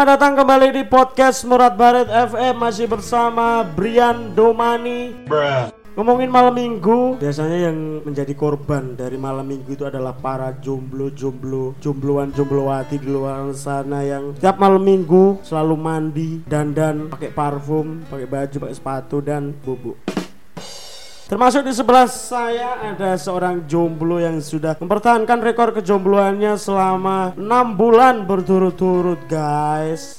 Selamat datang kembali di podcast Murad Baret FM masih bersama Brian Domani. Ngomongin malam minggu, biasanya yang menjadi korban dari malam minggu itu adalah para jomblo-jomblo, jombloan jomblowati di luar sana yang tiap malam minggu selalu mandi, dandan, pakai parfum, pakai baju, pakai sepatu dan bubuk. Termasuk di sebelah saya ada seorang jomblo yang sudah mempertahankan rekor kejombloannya selama 6 bulan berturut-turut guys.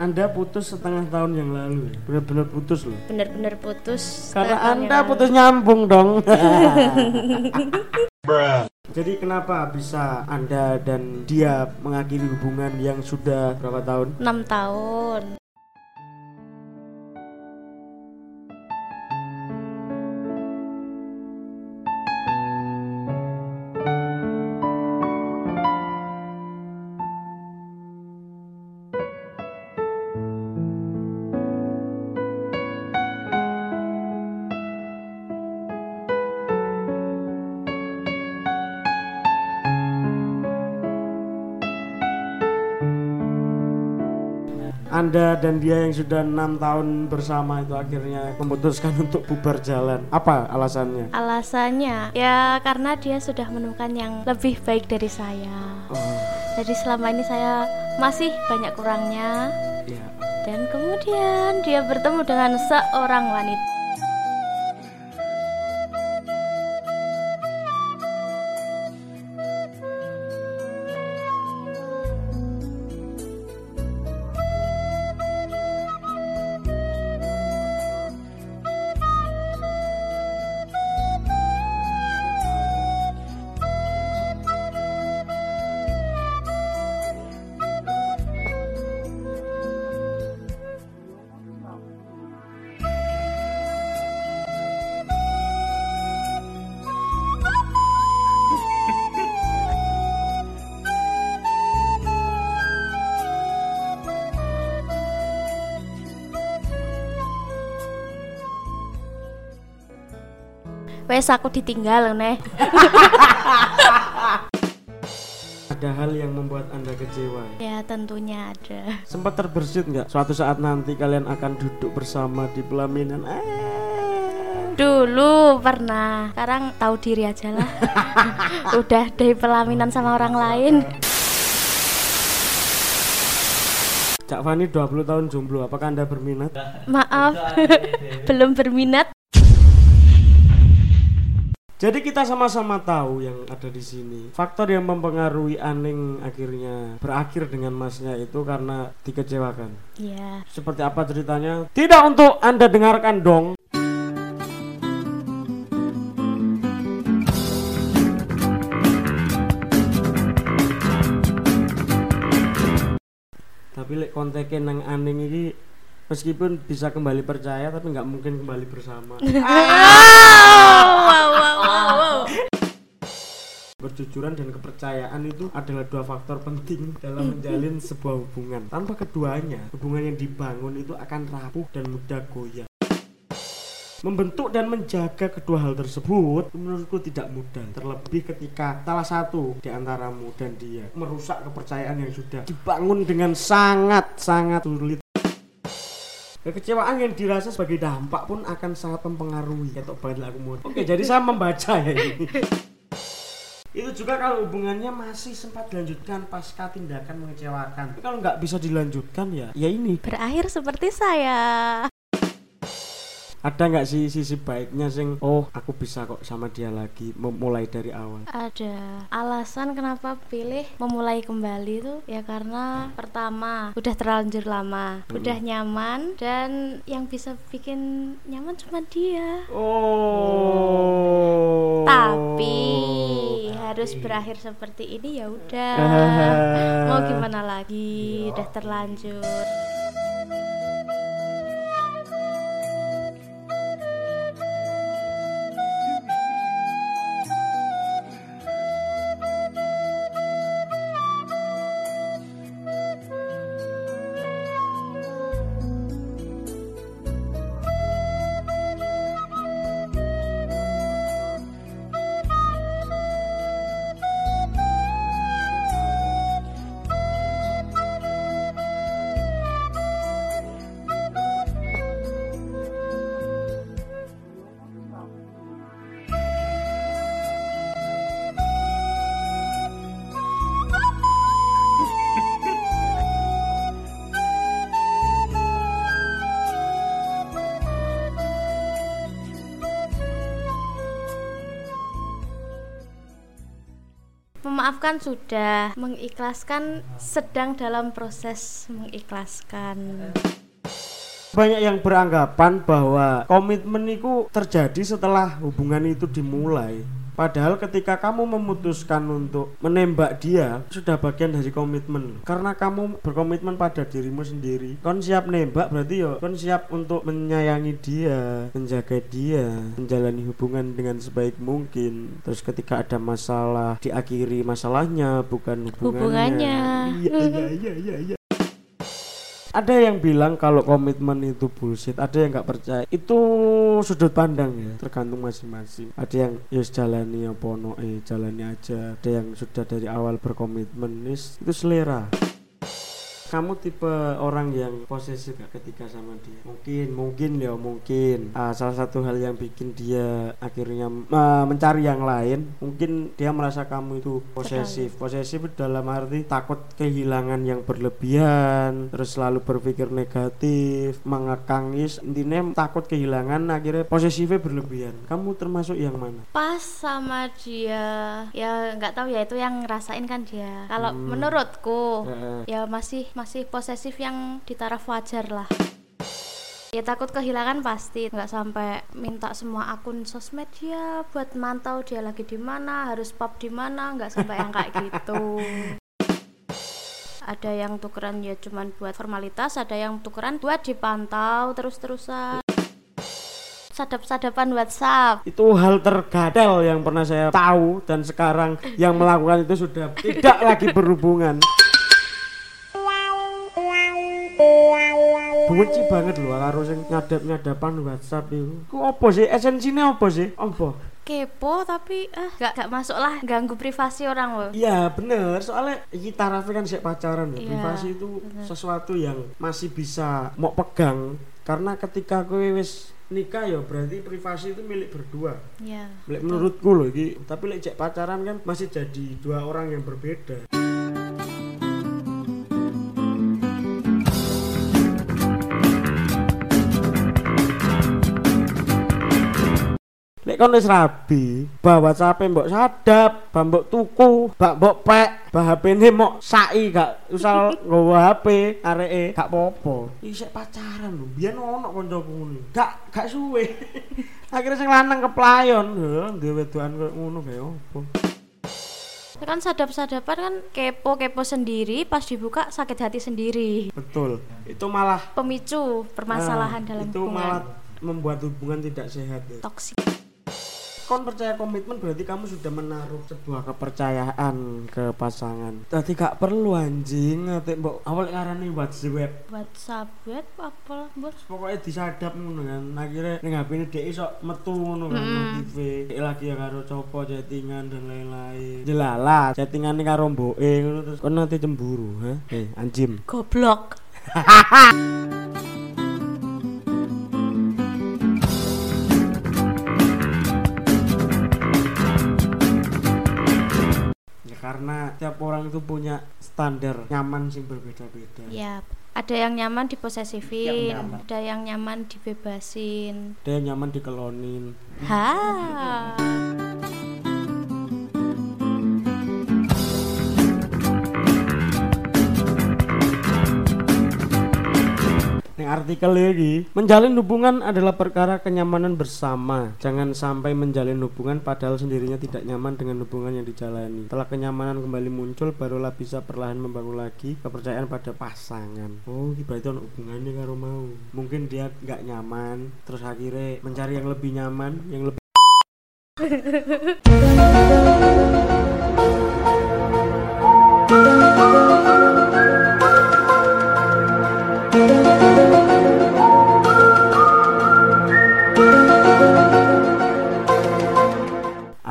Anda putus setengah tahun yang lalu ya? Benar-benar putus loh. Bener-bener putus Karena Anda putus nyambung dong. Jadi kenapa bisa Anda dan dia mengakhiri hubungan yang sudah berapa tahun? 6 tahun Anda dan dia yang sudah enam tahun bersama itu akhirnya memutuskan untuk bubar jalan. Apa alasannya? alasannya ya karena dia sudah menemukan yang lebih baik dari saya Oh, jadi selama ini saya masih banyak kurangnya ya. dan kemudian dia bertemu dengan seorang wanita wes aku ditinggal neh Ada hal yang membuat Anda kecewa. ya? ya tentunya ada Sempat terbersit nggak suatu saat nanti kalian akan duduk bersama di pelaminan? Eh. Dulu pernah, sekarang tahu diri aja lah. Udah dari pelaminan sama orang lain. Cak Fani 20 tahun jomblo, apakah Anda berminat? Maaf, belum berminat. Jadi kita sama-sama tahu yang ada di sini. Faktor yang mempengaruhi Aning akhirnya berakhir dengan masnya itu karena dikecewakan. Ya, Seperti apa ceritanya? Tidak untuk Anda dengarkan dong. Tapi lek kontekin nang Aning ini meskipun bisa kembali percaya tapi nggak mungkin kembali bersama. wow, wow, wow. Kejujuran dan kepercayaan itu adalah dua faktor penting dalam menjalin sebuah hubungan. Tanpa keduanya, hubungan yang dibangun itu akan rapuh dan mudah goyah. Membentuk dan menjaga kedua hal tersebut menurutku tidak mudah. Terlebih ketika salah satu di antaramu dan dia merusak kepercayaan yang sudah dibangun dengan sangat-sangat sulit. Kekecewaan yang dirasa sebagai dampak pun akan sangat mempengaruhi. Ketok banget lah aku mau. Oke, jadi saya membaca ya ini. itu juga kalau hubungannya masih sempat dilanjutkan pasca tindakan mengecewakan. Tapi kalau nggak bisa dilanjutkan ya ya ini. Berakhir seperti saya. ada nggak sih sisi baiknya sing oh aku bisa kok sama dia lagi memulai dari awal? Ada. Alasan kenapa pilih memulai kembali itu ya karena pertama udah terlanjur lama, udah nyaman dan yang bisa bikin nyaman cuma dia. oh. Tapi harus berakhir seperti ini ya udah. Mau gimana lagi? Udah terlanjur. Memaafkan sudah mengikhlaskan sedang dalam proses mengikhlaskan. Banyak yang beranggapan bahwa komitmen itu terjadi setelah hubungan itu dimulai Padahal ketika kamu memutuskan untuk menembak dia sudah bagian dari komitmen. Karena kamu berkomitmen pada dirimu sendiri. Kon siap nembak berarti yo kon siap untuk menyayangi dia, menjaga dia, menjalani hubungan dengan sebaik mungkin. Terus ketika ada masalah diakhiri masalahnya bukan hubungannya. Hubungannya. Iya iya iya iya. iya ada yang bilang kalau komitmen itu bullshit ada yang nggak percaya. Itu sudut pandang ya tergantung masing-masing. Ada yang yes jalani apa no eh jalani aja. Ada yang sudah dari awal berkomitmen itu selera kamu tipe orang yang posesif gak ketika sama dia? Mungkin mungkin ya mungkin. Uh, salah satu hal yang bikin dia akhirnya uh, mencari yang lain mungkin dia merasa kamu itu posesif. Posesif dalam arti takut kehilangan yang berlebihan terus selalu berpikir negatif mengekangis intinya takut kehilangan akhirnya posesifnya berlebihan. Kamu termasuk yang mana? Pas sama dia ya nggak tahu ya itu yang ngerasain kan dia. Kalau Hmm. menurutku Eh, ya masih masih posesif yang di taraf wajar lah. Ya takut kehilangan pasti. Nggak sampai minta semua akun sosmed dia buat mantau dia lagi di mana harus pop di mana. Nggak sampai yang kayak gitu. Ada yang tukeran ya cuman buat formalitas ada yang tukeran buat dipantau terus-terusan. Sadap-sadapan WhatsApp. Itu hal tergadel yang pernah saya tahu dan sekarang yang melakukan itu sudah tidak lagi berhubungan benci banget loh karo sing nyadap-nyadapan WhatsApp itu. Ku apa sih? Esensinya apa sih? Apa? kepo tapi ah nggak nggak masuk lah ganggu privasi orang loh Iya bener, soalnya iki tarafnya kan sih pacaran ya. Iya, Privasi itu sesuatu yang masih bisa mau pegang karena ketika kowe wis nikah ya berarti privasi itu milik berdua. ya Lek menurutku loh iki, tapi lek cek pacaran kan masih jadi dua orang yang berbeda. Lek kon wis rabi, bawa WhatsApp mbok sadap, mbok tuku, bak mbok pek, bah HP-ne mok sai gak usah nggawa HP areke gak popo. Iki sik pacaran lho, biyen ono kancaku ngono. Gak gak suwe. Akhirnya sing lanang keplayon, lho, duwe wedokan koyo ngono kayak opo. Ya kan sadap-sadapan kan kepo-kepo sendiri pas dibuka sakit hati sendiri Betul. Itu malah pemicu permasalahan nah, dalam itu hubungan malah membuat hubungan tidak sehat ya. toksik Kon percaya komitmen berarti kamu sudah menaruh sebuah kepercayaan ke pasangan. Tadi gak perlu anjing, nanti mbok awal ngarani WhatsApp. WhatsApp web apa bos Pokoknya disadap ngono kan. Akhirnya ning HP-ne dhek iso metu ngono kan notif. Dhek lagi ya karo copo chattingan dan lain-lain. Jelalah, chattingane karo mboke ngono terus kon nanti cemburu, ha? Eh, anjim. goblok karena tiap orang itu punya standar nyaman sing berbeda-beda. ya ada yang nyaman diposesifin Yang nyaman. ada yang nyaman dibebasin Ada yang nyaman dikelonin. ha artikel iki, menjalin hubungan adalah perkara kenyamanan bersama. Jangan sampai menjalin hubungan padahal sendirinya tidak nyaman dengan hubungan yang dijalani. Setelah kenyamanan kembali muncul, barulah bisa perlahan membangun lagi kepercayaan pada pasangan. Oh, berarti ono hubungannya karo mau. Mungkin dia nggak nyaman, terus akhirnya mencari yang lebih nyaman, yang lebih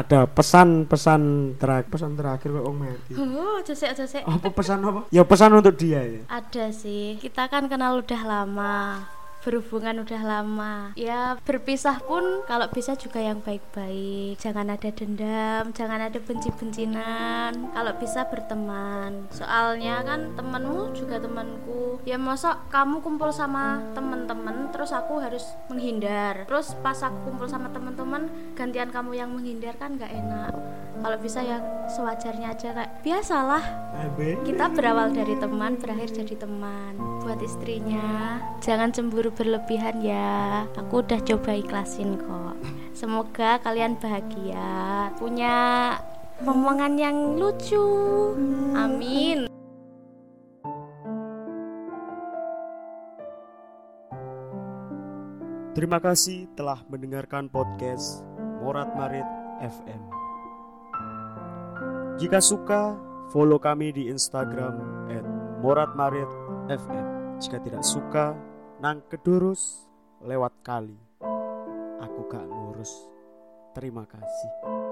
ada pesan-pesan terakhir. Pesan terakhir kok Om mati. Oh jose jose apa pesan apa? Ya pesan untuk dia ya. Ada sih. Kita kan kenal udah lama berhubungan udah lama. Ya berpisah pun kalau bisa juga yang baik-baik. Jangan ada dendam jangan ada benci-bencinan. Kalau bisa berteman. Soalnya kan temanmu juga temanku. Ya masa kamu kumpul sama temen-temen terus aku harus menghindar. Terus pas aku kumpul sama teman-teman gantian kamu yang menghindar kan nggak enak. Kalau bisa yang sewajarnya aja kayak biasalah. Kita berawal dari teman berakhir jadi teman buat istrinya. Jangan cemburu berlebihan ya. Aku udah coba ikhlasin kok. Semoga kalian bahagia. Punya omongan yang lucu. Amin. Terima kasih telah mendengarkan podcast Morat Marit FM. Jika suka, follow kami di Instagram at moratmarit.fm. Jika tidak suka, nang kedurus lewat kali. Aku gak ngurus. Terima kasih.